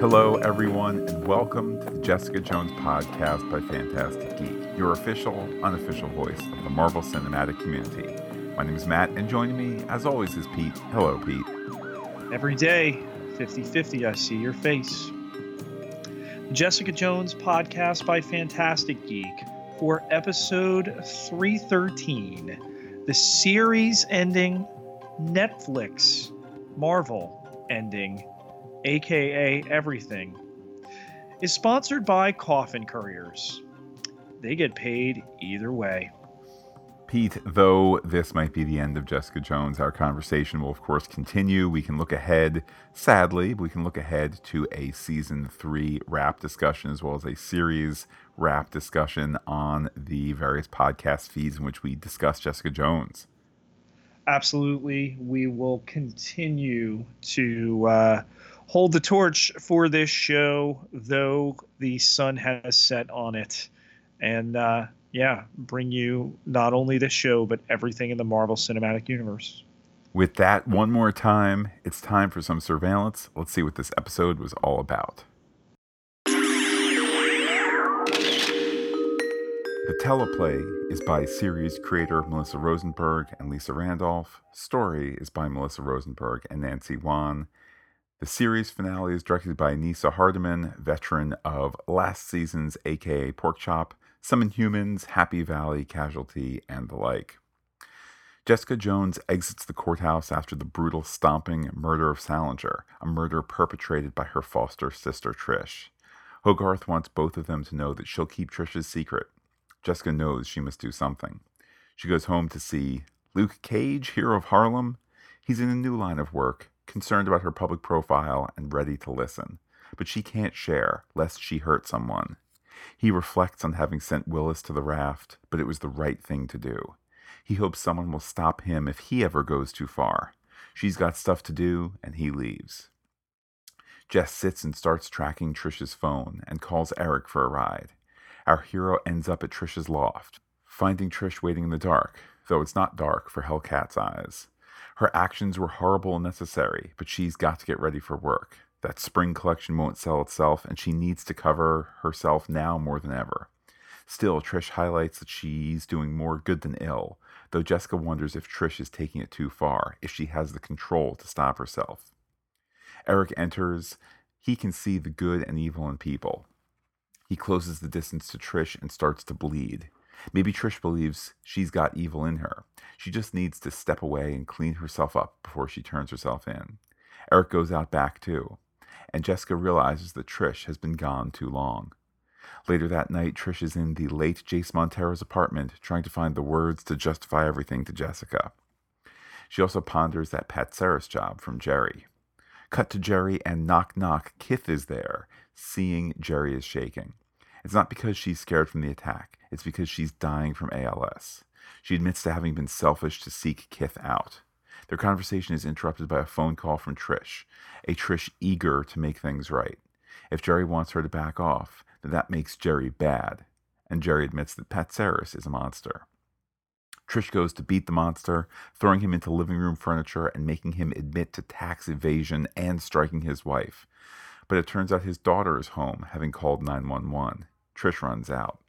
Hello, everyone, and welcome to the Jessica Jones podcast by Phantastic Geek, your official, unofficial voice of the Marvel Cinematic community. My name is Matt, and joining me, as always, is Pete. Hello, Pete. Every day, 50 50, I see your face. Jessica Jones podcast by Phantastic Geek for episode 313, the series ending Netflix Marvel ending aka everything, is sponsored by Coffin Couriers. They get paid either way. Pete, though this might be the end of Jessica Jones, our conversation will, of course, continue. We can look ahead, sadly, we can look ahead to a season three wrap discussion as well as a series wrap discussion on the various podcast feeds in which we discuss Jessica Jones. Absolutely. We will continue to uh, hold the torch for this show, though the sun has set on it. And uh, yeah, bring you not only this show, but everything in the Marvel Cinematic Universe. With that, one more time, it's time for some surveillance. Let's see what this episode was all about. The teleplay is by series creator Melissa Rosenberg and Lisa Randolph. Story is by Melissa Rosenberg and Nancy Won. The series finale is directed by Neasa Hardiman, veteran of last season's AKA Pork Chop, Some Inhumans, Happy Valley, Casualty, and the like. Jessica Jones exits the courthouse after the brutal stomping murder of Salinger, a murder perpetrated by her foster sister Trish. Hogarth wants both of them to know that she'll keep Trish's secret. Jessica knows she must do something. She goes home to see Luke Cage, hero of Harlem. He's in a new line of work, concerned about her public profile and ready to listen. But she can't share, lest she hurt someone. He reflects on having sent Willis to the raft, but it was the right thing to do. He hopes someone will stop him if he ever goes too far. She's got stuff to do, and he leaves. Jess sits and starts tracking Trish's phone and calls Eric for a ride. Our hero ends up at Trish's loft, finding Trish waiting in the dark, though it's not dark for Hellcat's eyes. Her actions were horrible and necessary, but she's got to get ready for work. That spring collection won't sell itself, and she needs to cover herself now more than ever. Still, Trish highlights that she's doing more good than ill, though Jessica wonders if Trish is taking it too far, if she has the control to stop herself. Eric enters. He can see the good and evil in people. He closes the distance to Trish and starts to bleed. Maybe Trish believes she's got evil in her. She just needs to step away and clean herself up before she turns herself in. Eric goes out back too, and Jessica realizes that Trish has been gone too long. Later that night, Trish is in the late Jace Montero's apartment trying to find the words to justify everything to Jessica. She also ponders that Pat Saris job from Jeri. Cut to Jeri and knock knock, Kith is there, seeing Jeri is shaking. It's not because she's scared from the attack, it's because she's dying from ALS. She admits to having been selfish to seek Kith out. Their conversation is interrupted by a phone call from Trish, a Trish eager to make things right. If Jeri wants her to back off, then that makes Jeri bad, and Jeri admits that Pat Saris is a monster. Trish goes to beat the monster, throwing him into living room furniture and making him admit to tax evasion and striking his wife. But it turns out his daughter is home, having called 911. Trish runs out.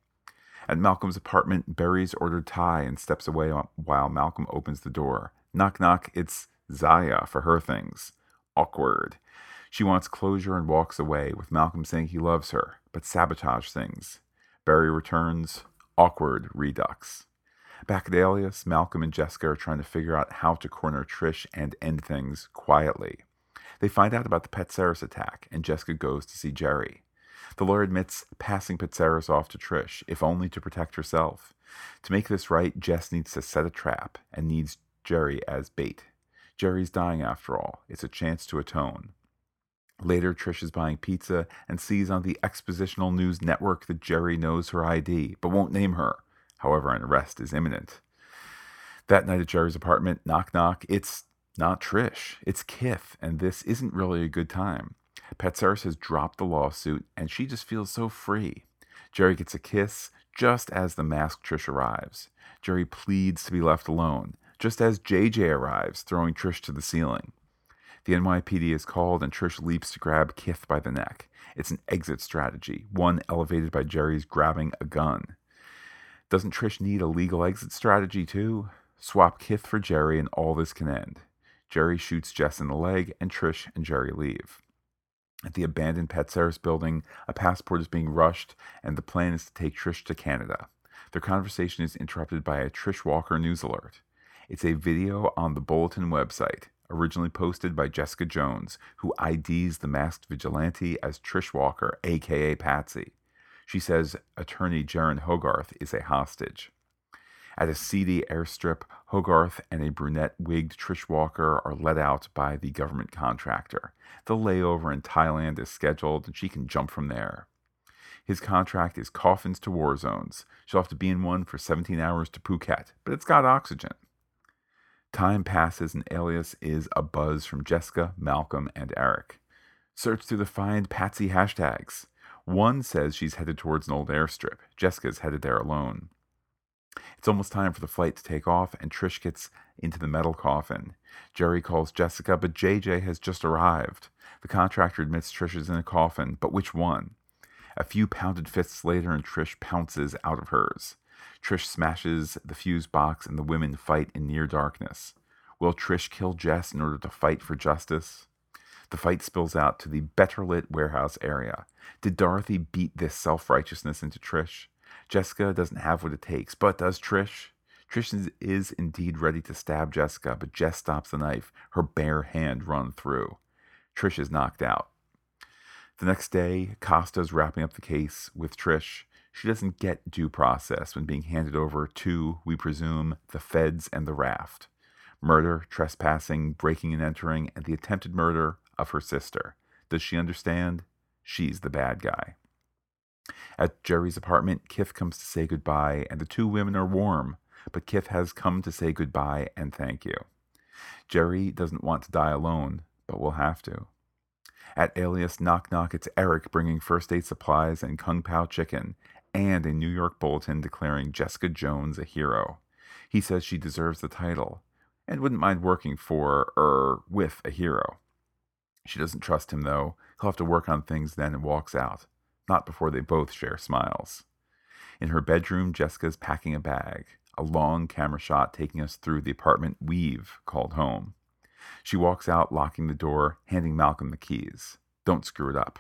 At Malcolm's apartment, Berry's ordered Thai and steps away while Malcolm opens the door. Knock, knock, it's Zaya for her things. Awkward. She wants closure and walks away, with Malcolm saying he loves her, but sabotage things. Barry returns. Awkward redux. Back at Alias, Malcolm and Jessica are trying to figure out how to corner Trish and end things quietly. They find out about the Pet Saris attack, and Jessica goes to see Jeri. The lawyer admits passing Saris off to Trish, if only to protect herself. To make this right, Jess needs to set a trap and needs Jeri as bait. Jeri's dying after all. It's a chance to atone. Later, Trish is buying pizza and sees on the expositional news network that Jeri knows her ID, but won't name her. However, an arrest is imminent. That night at Jeri's apartment, knock knock, it's not Trish, it's Kith, and this isn't really a good time. Pet Saris has dropped the lawsuit, and she just feels so free. Jeri gets a kiss just as the masked Trish arrives. Jeri pleads to be left alone, just as JJ arrives, throwing Trish to the ceiling. The NYPD is called, and Trish leaps to grab Kith by the neck. It's an exit strategy, one elevated by Jeri's grabbing a gun. Doesn't Trish need a legal exit strategy too? Swap Kith for Jeri, and all this can end. Jeri shoots Jess in the leg, and Trish and Jeri leave. At the abandoned Petzeris building, a passport is being rushed, and the plan is to take Trish to Canada. Their conversation is interrupted by a Trish Walker news alert. It's a video on the Bulletin website, originally posted by Jessica Jones, who IDs the masked vigilante as Trish Walker, aka Patsy. She says attorney Jaren Hogarth is a hostage. At a seedy airstrip, Hogarth and a brunette wigged Trish Walker are let out by the government contractor. The layover in Thailand is scheduled and she can jump from there. His contract is coffins to war zones. She'll have to be in one for 17 hours to Phuket, but it's got oxygen. Time passes and Alias is a buzz from Jessica, Malcolm, and Eric. Search through the Find Patsy hashtags. One says she's headed towards an old airstrip. Jessica's headed there alone. It's almost time for the flight to take off, and Trish gets into the metal coffin. Jeri calls Jessica, but JJ has just arrived. The contractor admits Trish is in a coffin, but which one? A few pounded fists later, and Trish pounces out of hers. Trish smashes the fuse box, and the women fight in near darkness. Will Trish kill Jess in order to fight for justice? The fight spills out to the better lit warehouse area. Did Dorothy beat this self righteousness into Trish? Jessica doesn't have what it takes, but does Trish? Trish is, indeed ready to stab Jessica, but Jess stops the knife, her bare hand run through. Trish is knocked out. The next day, Costa's wrapping up the case with Trish. She doesn't get due process when being handed over to, we presume, the feds and the raft. Murder, trespassing, breaking and entering, and the attempted murder of her sister. Does she understand? She's the bad guy. At Jeri's apartment, Kith comes to say goodbye, and the two women are warm, but Kith has come to say goodbye and thank you. Jeri doesn't want to die alone, but will have to. At Alias Knock Knock, it's Eric bringing first aid supplies and Kung Pao chicken, and a New York bulletin declaring Jessica Jones a hero. He says she deserves the title and wouldn't mind working for or with a hero. She doesn't trust him, though. He'll have to work on things then and walks out, not before they both share smiles. In her bedroom, Jessica's packing a bag, a long camera shot taking us through the apartment we've called home. She walks out, locking the door, handing Malcolm the keys. Don't screw it up.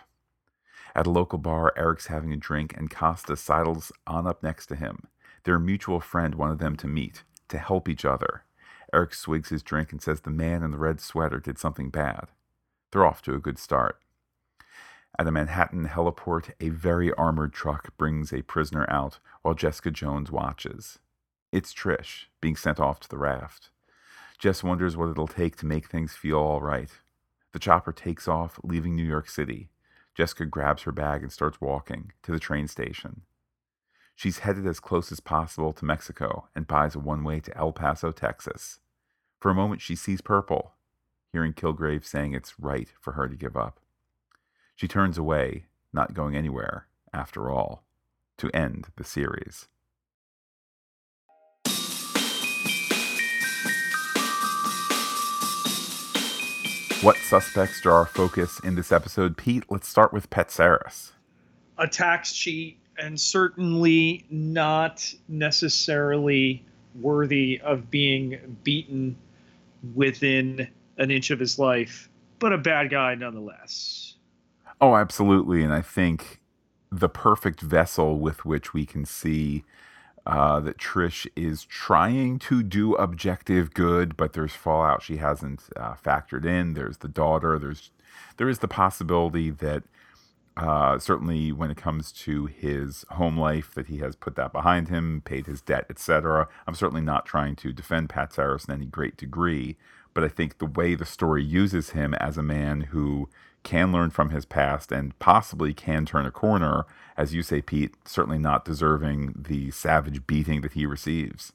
At a local bar, Eric's having a drink, and Costa sidles on up next to him. Their mutual friend wanted them to meet, to help each other. Eric swigs his drink and says the man in the red sweater did something bad. They're off to a good start. At a Manhattan heliport, a very armored truck brings a prisoner out while Jessica Jones watches. It's Trish, being sent off to the raft. Jess wonders what it'll take to make things feel all right. The chopper takes off, leaving New York City. Jessica grabs her bag and starts walking to the train station. She's headed as close as possible to Mexico and buys a one way to El Paso, Texas. For a moment, she sees purple, hearing Kilgrave saying it's right for her to give up. She turns away, not going anywhere, after all, to end the series. What suspects draw our focus in this episode? Pete, let's start with Petzeris. A tax cheat, and certainly not necessarily worthy of being beaten within an inch of his life, but a bad guy nonetheless. Oh, absolutely. And I think the perfect vessel with which we can see uh, that Trish is trying to do objective good, but there's fallout she hasn't uh, factored in. There's the daughter. There's there is the possibility that uh, certainly when it comes to his home life, that he has put that behind him, paid his debt, etc. I'm certainly not trying to defend Petzeris in any great degree, but I think the way the story uses him as a man who can learn from his past and possibly can turn a corner, as you say, Pete, certainly not deserving the savage beating that he receives.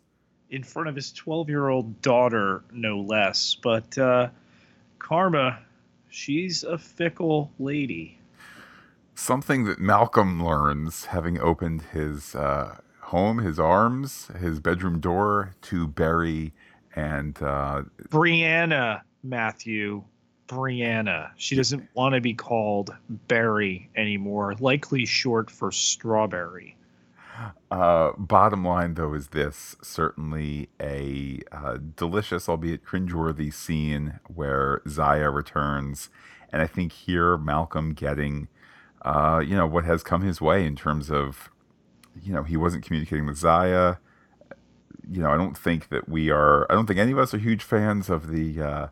In front of his 12 year old daughter, no less. But uh, Karma, she's a fickle lady. Something that Malcolm learns, having opened his uh, home, his arms, his bedroom door to Berry and uh, Brianna Matthew Brianna. She doesn't want to be called Berry anymore, likely short for strawberry. Uh, bottom line, though, is this certainly a uh, delicious, albeit cringeworthy scene where Zaya returns. And I think here, Malcolm getting, uh, you know, what has come his way in terms of, you know, he wasn't communicating with Zaya. You know, I don't think that we are, I don't think any of us are huge fans of the, uh,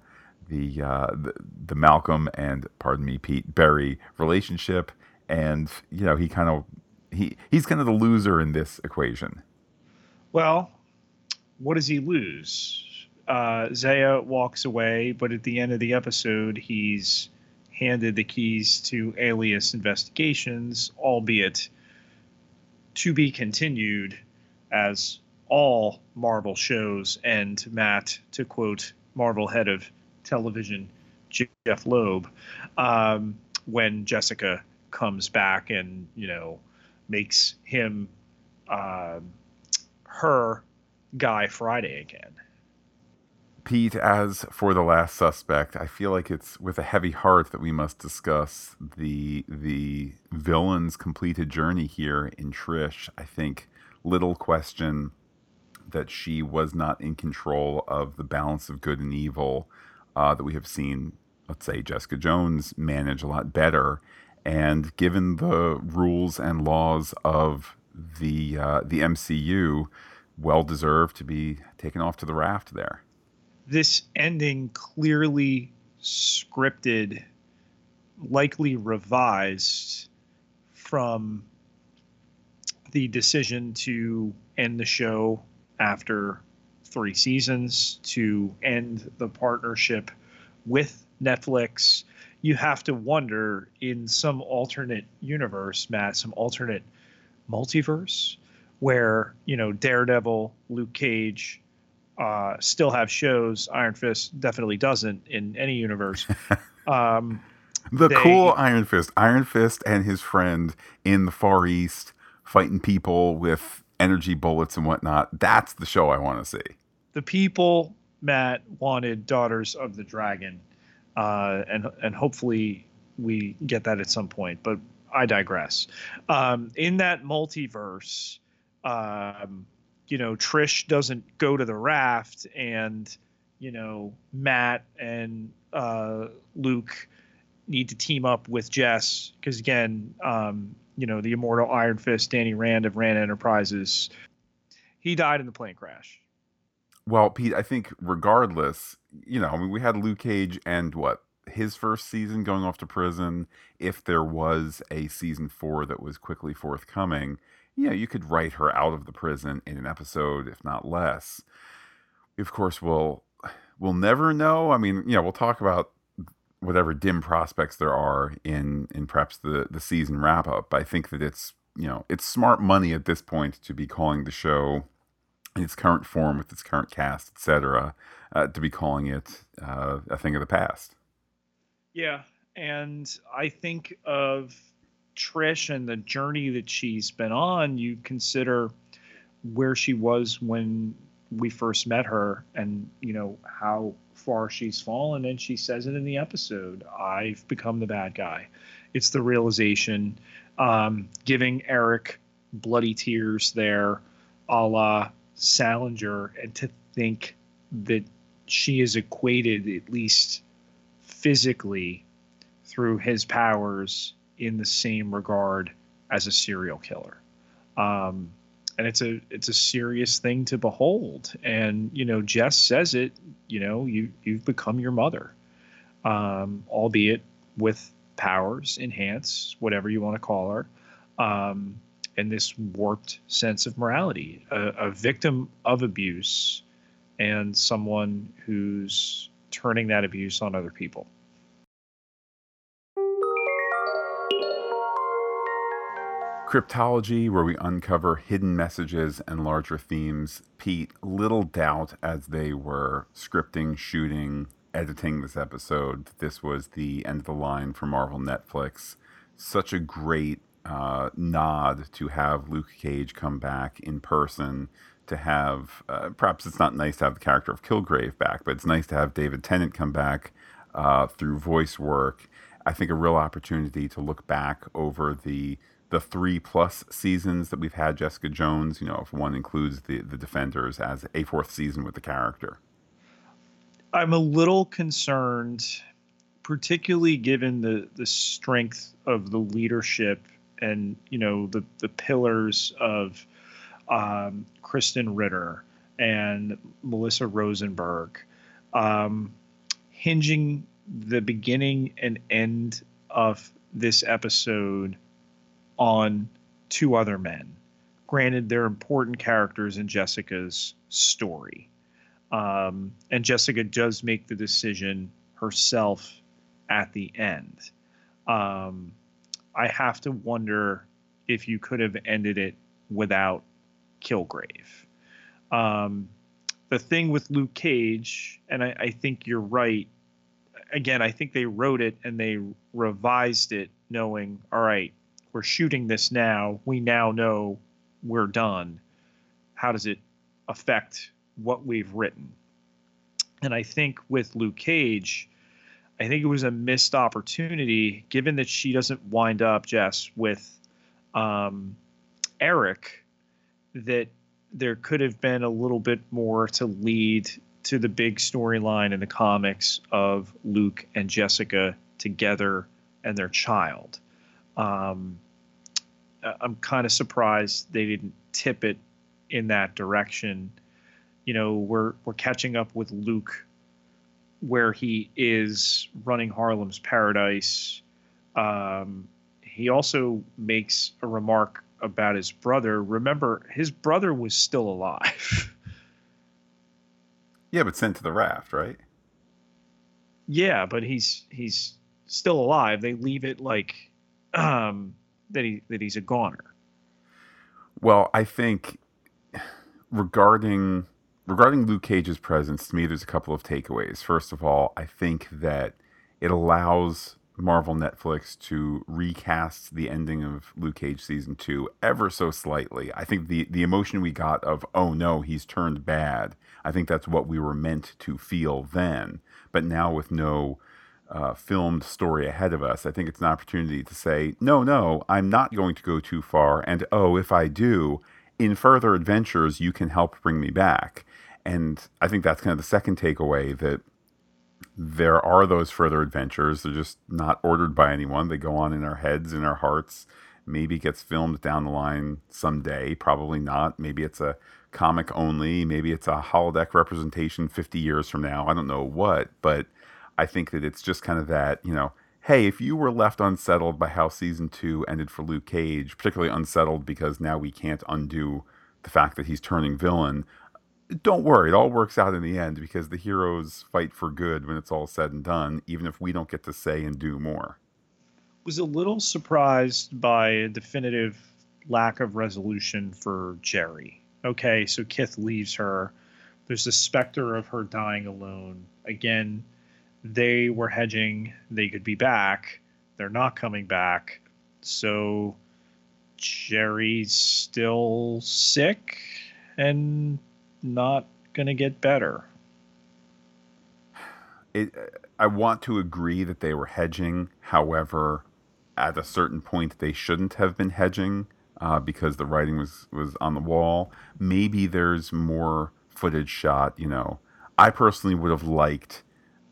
the, uh, the, the Malcolm and, pardon me, Pete Berry relationship. And, you know, he kind of he he's kind of the loser in this equation. Well, what does he lose? Uh, Zaya walks away, but at the end of the episode, he's handed the keys to Alias Investigations, albeit to be continued, as all Marvel shows end. Matt, to quote Marvel head of television Jeph Loeb, um, when Jessica comes back and you know makes him uh, her Guy Friday again. Pete, as for the last suspect, I feel like it's with a heavy heart that we must discuss the the villain's completed journey here in Trish. I think little question that she was not in control of the balance of good and evil uh, that we have seen, let's say, Jessica Jones manage a lot better and given the rules and laws of the uh, the MCU, well deserved to be taken off to the raft there. This ending clearly scripted, likely revised from the decision to end the show after three seasons, to end the partnership with Netflix you have to wonder in some alternate universe, Matt, some alternate multiverse where, you know, Daredevil, Luke Cage, uh, still have shows. Iron Fist definitely doesn't in any universe. Um, the they, cool Iron Fist, Iron Fist and his friend in the Far East fighting people with energy bullets and whatnot. That's the show I want to see. The people, Matt, wanted Daughters of the Dragon uh, and and hopefully we get that at some point. But I digress. Um, in that multiverse, um, you know, Trish doesn't go to the raft, and you know, Matt and uh, Luke need to team up with Jess because again, um, you know, the immortal Iron Fist, Danny Rand of Rand Enterprises, he died in the plane crash. Well, Pete, I think regardless, you know, I mean, we had Luke Cage and what his first season going off to prison. If there was a season four that was quickly forthcoming, yeah, you could write her out of the prison in an episode, if not less. Of course, we'll we'll never know. I mean, you know, we'll talk about whatever dim prospects there are in in perhaps the the season wrap up. I think that it's you know it's smart money at this point to be calling the show in its current form with its current cast, etc., uh, to be calling it uh, a thing of the past. Yeah, and I think of Trish and the journey that she's been on. You consider where she was when we first met her, and you know how far she's fallen. And she says it in the episode: "I've become the bad guy." It's the realization, um, giving Eric bloody tears there, a la Salinger and to think that she is equated, at least physically, through his powers in the same regard as a serial killer. Um, and it's a it's a serious thing to behold. And you know, Jess says it. You know, you you've become your mother, um, albeit with powers, enhance, whatever you want to call her. Um, and this warped sense of morality. A, a victim of abuse and someone who's turning that abuse on other people. Cryptology, where we uncover hidden messages and larger themes. Pete, little doubt as they were scripting, shooting, editing this episode, this was the end of the line for Marvel Netflix. Such a great uh, nod to have Luke Cage come back in person. To have, uh, perhaps it's not nice to have the character of Kilgrave back, but it's nice to have David Tennant come back uh, through voice work. I think a real opportunity to look back over the the three plus seasons that we've had Jessica Jones. You know, if one includes the the Defenders as a fourth season with the character. I'm a little concerned, particularly given the the strength of the leadership and you know the the pillars of um, Krysten Ritter and Melissa Rosenberg, um, hinging the beginning and end of this episode on two other men. Granted, they're important characters in Jessica's story. Um, and Jessica does make the decision herself at the end. Um, I have to wonder if you could have ended it without Kilgrave. Um, the thing with Luke Cage, and I, I think you're right. Again, I think they wrote it and they revised it knowing, all right, we're shooting this now. We now know we're done. How does it affect what we've written? And I think with Luke Cage, I think it was a missed opportunity given that she doesn't wind up, Jess, with um, Eric, that there could have been a little bit more to lead to the big storyline in the comics of Luke and Jessica together and their child. Um, I'm kind of surprised they didn't tip it in that direction. You know, we're we're catching up with Luke where he is running Harlem's Paradise. Um, he also makes a remark about his brother. Remember, his brother was still alive. yeah, but sent to the raft, right? Yeah, but he's he's still alive. They leave it like um, that he that he's a goner. Well, I think regarding regarding Luke Cage's presence, to me, there's a couple of takeaways. First of all, I think that it allows Marvel Netflix to recast the ending of Luke Cage season two ever so slightly. I think the the emotion we got of oh no he's turned bad. I think that's what we were meant to feel then. But now with no uh, filmed story ahead of us, I think it's an opportunity to say no no I'm not going to go too far. And oh if I do, in further adventures you can help bring me back. And I think that's kind of the second takeaway that there are those further adventures. They're just not ordered by anyone. They go on in our heads, in our hearts. Maybe gets filmed down the line someday. Probably not. Maybe it's a comic only. Maybe it's a holodeck representation 50 years from now. I don't know what, but I think that it's just kind of that, you know, hey, if you were left unsettled by how season two ended for Luke Cage, particularly unsettled because now we can't undo the fact that he's turning villain, don't worry, it all works out in the end because the heroes fight for good when it's all said and done, even if we don't get to say and do more. Was a little surprised by a definitive lack of resolution for Jeri. Okay, so Kith leaves her. There's the specter of her dying alone. Again, they were hedging, they could be back. They're not coming back. So Jeri's still sick and not going to get better. It, I want to agree that they were hedging. However, at a certain point, they shouldn't have been hedging uh, because the writing was, was on the wall. Maybe there's more footage shot. You know, I personally would have liked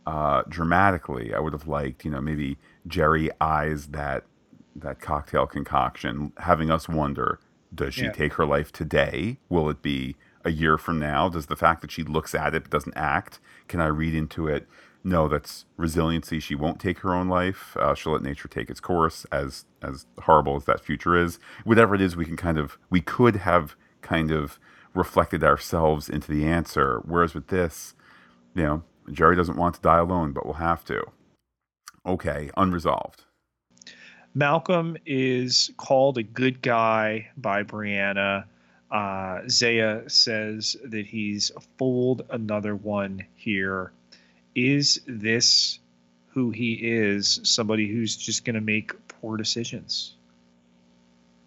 uh, dramatically. I would have liked, you know, maybe Jeri eyes that that cocktail concoction, having us wonder: Does she yeah. take her life today? Will it be a year from now? Does the fact that she looks at it but doesn't act, can I read into it? No, that's resiliency. She won't take her own life. Uh, she'll let nature take its course, as as horrible as that future is. Whatever it is, we can kind of we could have kind of reflected ourselves into the answer. Whereas with this, you know, Jeri doesn't want to die alone, but we'll have to. Okay, unresolved. Malcolm is called a good guy by Brianna uh, Zaya says that he's fooled another one here. Is this who he is? Somebody who's just going to make poor decisions?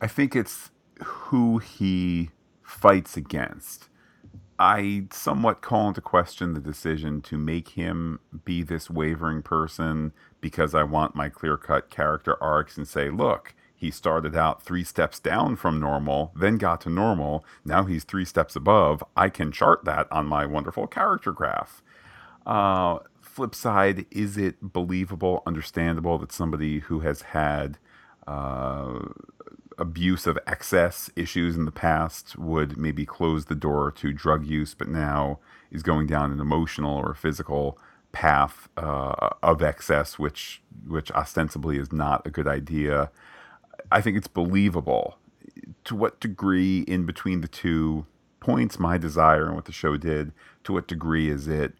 I think it's who he fights against. I somewhat call into question the decision to make him be this wavering person because I want my clear cut character arcs and say, look, he started out three steps down from normal, then got to normal. Now he's three steps above. I can chart that on my wonderful character graph. Uh, flip side, is it believable, understandable that somebody who has had uh, abuse of excess issues in the past would maybe close the door to drug use, but now is going down an emotional or physical path uh, of excess, which which ostensibly is not a good idea. I think it's believable. To what degree, in between the two points, my desire and what the show did, to what degree is it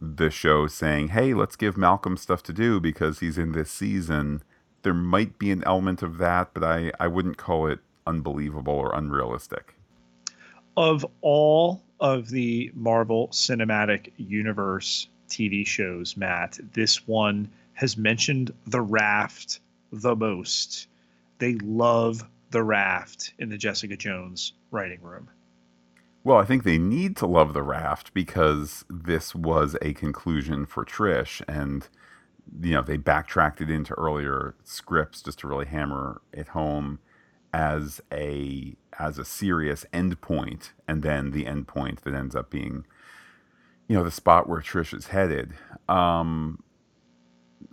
the show saying, "Hey, let's give Malcolm stuff to do because he's in this season." there might be an element of that, but I, I wouldn't call it unbelievable or unrealistic. Of all of the Marvel Cinematic Universe TV shows, Matt, this one has mentioned the raft the most. They love the raft in the Jessica Jones writing room. Well, I think they need to love the raft because this was a conclusion for Trish and you know they backtracked it into earlier scripts just to really hammer it home as a as a serious endpoint, and then the endpoint that ends up being you know the spot where Trish is headed. Um,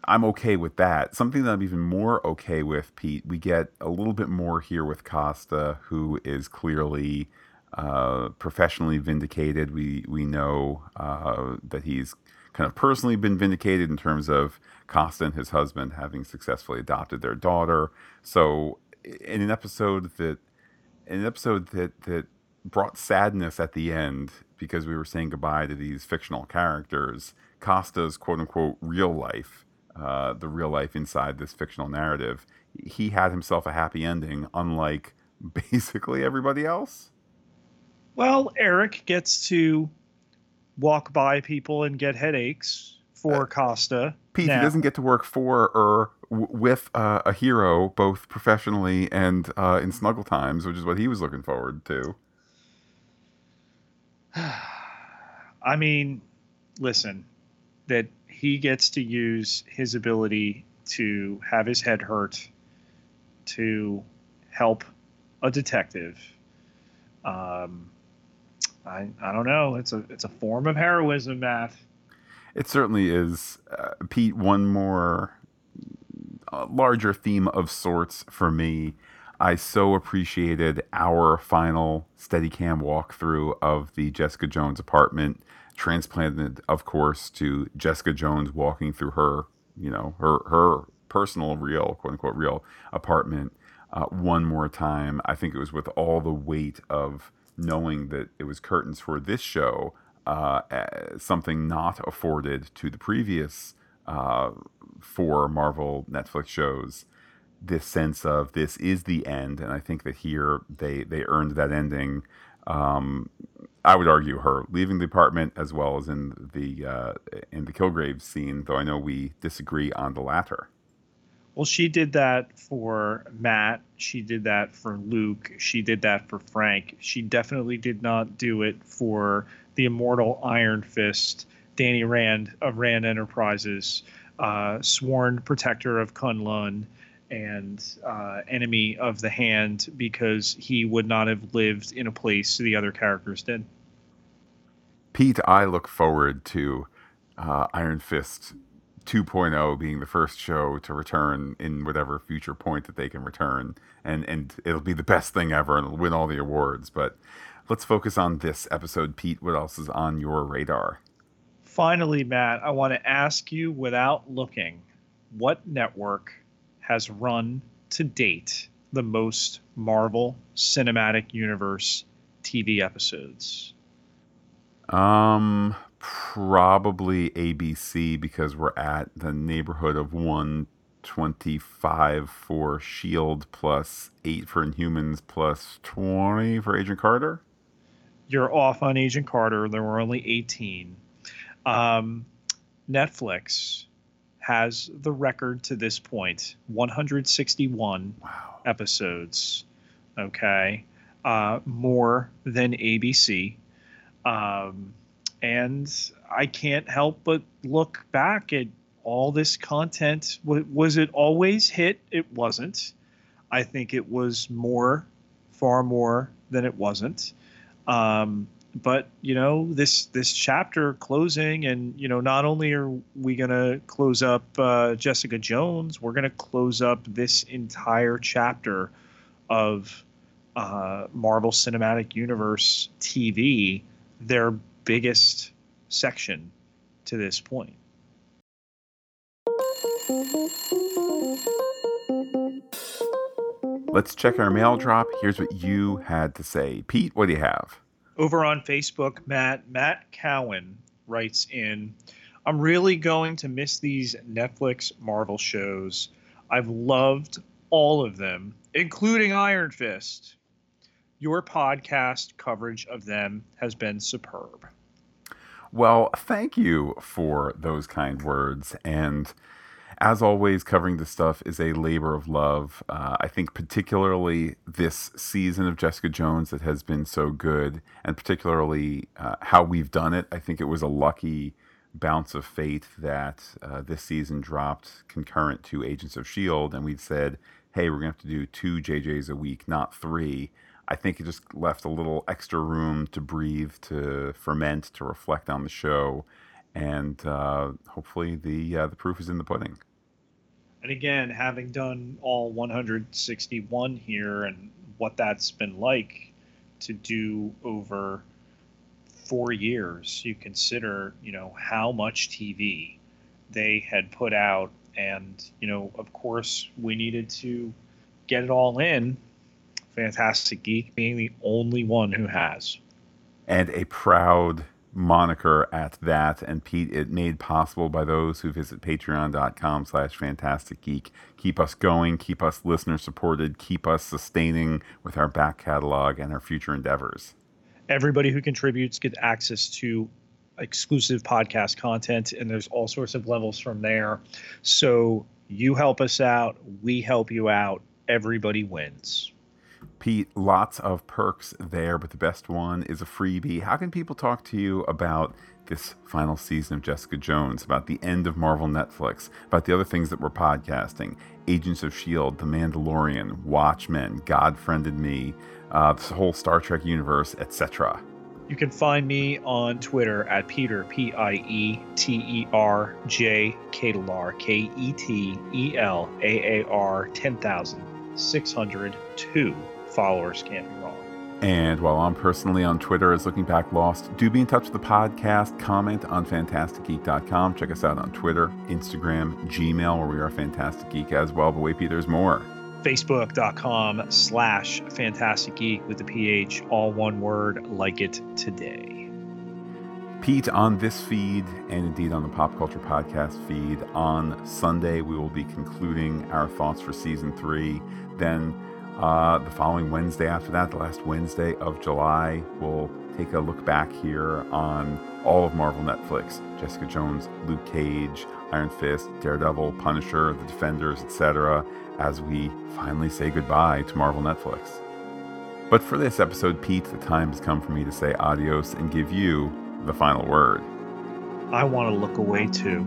I'm okay with that. Something that I'm even more okay with, Pete. We get a little bit more here with Costa, who is clearly uh, professionally vindicated. We we know uh, that he's kind of personally been vindicated in terms of Costa and his husband having successfully adopted their daughter. So in an episode that in an episode that that brought sadness at the end because we were saying goodbye to these fictional characters, Costa's quote unquote real life, uh, the real life inside this fictional narrative, he had himself a happy ending, unlike basically everybody else. Well, Eric gets to walk by people and get headaches for uh, Costa. Pete now. doesn't get to work for or w- with uh, a hero, both professionally and uh, in snuggle times, which is what he was looking forward to. I mean, listen, that he gets to use his ability to have his head hurt to help a detective. Um, I I don't know. It's a it's a form of heroism, Matt. It certainly is, uh, Pete. One more uh, larger theme of sorts for me. I so appreciated our final Steadicam walkthrough of the Jessica Jones apartment, transplanted, of course, to Jessica Jones walking through her, you know, her her personal, real, quote unquote, real apartment. Uh, one more time. I think it was with all the weight of knowing that it was curtains for this show, uh, something not afforded to the previous uh, four Marvel Netflix shows. This sense of this is the end, and I think that here they they earned that ending. Um, I would argue her leaving the apartment as well as in the uh, in the Kilgrave scene, though I know we disagree on the latter. Well, she did that for Matt. She did that for Luke. She did that for Frank. She definitely did not do it for the immortal Iron Fist, Danny Rand of Rand Enterprises, uh, sworn protector of Kunlun and uh, enemy of the Hand, because he would not have lived in a place the other characters did. Pete, I look forward to uh, Iron Fist 2.0 being the first show to return in whatever future point that they can return. And and it'll be the best thing ever and it'll win all the awards. But let's focus on this episode pete. What else is on your radar? Finally matt i want to ask you without looking what network has run to date the most marvel cinematic universe tv episodes um probably ABC because we're at the neighborhood of 125 for Shield plus 8 for Inhumans plus 20 for Agent Carter. You're off on Agent Carter. There were only 18. Um, Netflix has the record to this point 161 wow. episodes. Okay. Uh, more than ABC Um, and I can't help but look back at all this content. Was it always hit? It wasn't. I think it was more, far more than it wasn't. Um, but you know this this chapter closing and you know not only are we going to close up uh, jessica jones we're going to close up this entire chapter of uh, marvel cinematic universe tv their biggest section to this point let's check our mail drop here's what you had to say pete what do you have over on Facebook, Matt Matt Cowan writes in, "I'm really going to miss these Netflix Marvel shows. I've loved all of them, including Iron Fist. Your podcast coverage of them has been superb." Well, thank you for those kind words and as always, covering this stuff is a labor of love. Uh, I think, particularly this season of Jessica Jones that has been so good, and particularly uh, how we've done it. I think it was a lucky bounce of fate that uh, this season dropped concurrent to Agents of S.H.I.E.L.D., and we'd said, hey, we're going to have to do two JJs a week, not three. I think it just left a little extra room to breathe, to ferment, to reflect on the show. And uh, hopefully, the uh, the proof is in the pudding and again, having done all 161 here and what that's been like to do over four years, you consider, you know, how much TV they had put out. And, you know, of course, we needed to get it all in. Phantastic Geek being the only one who has. And a proud moniker at that. And pete it made possible by those who visit patreon.com slash phantastic geek. Keep us going keep us listener supported keep us sustaining with our back catalog and our future endeavors. Everybody who contributes gets access to exclusive podcast content and there's all sorts of levels from there. So you help us out we help you out. Everybody wins Pete, lots of perks there, but the best one is a freebie. How can people talk to you about this final season of Jessica Jones, about the end of Marvel Netflix, about the other things that we're podcasting Agents of S.H.I.E.L.D., The Mandalorian, Watchmen, God Friended Me, uh, the whole Star Trek universe, etc.? You can find me on Twitter at Pieter, P I E T E R J Ketelaar, K E T E L A A R 10602 followers can't be wrong. And while I'm personally on Twitter as Looking Back Lost, do be in touch with the podcast. Comment on phantasticgeek.com. Check us out on Twitter, Instagram, Gmail, where we are Phantastic Geek as well. But wait, Pete, there's more. Facebook.com slash Phantastic Geek with the PH, all one word, like it today. Pete, on this feed, and indeed on the Pop Culture Podcast feed, on Sunday, we will be concluding our thoughts for season three. Then uh, the following Wednesday after that, the last Wednesday of July, we'll take a look back here on all of Marvel Netflix Jessica Jones, Luke Cage, Iron Fist, Daredevil, Punisher, The Defenders, etc., as we finally say goodbye to Marvel Netflix. But for this episode, Pete, the time has come for me to say adios and give you the final word. I want to look away too.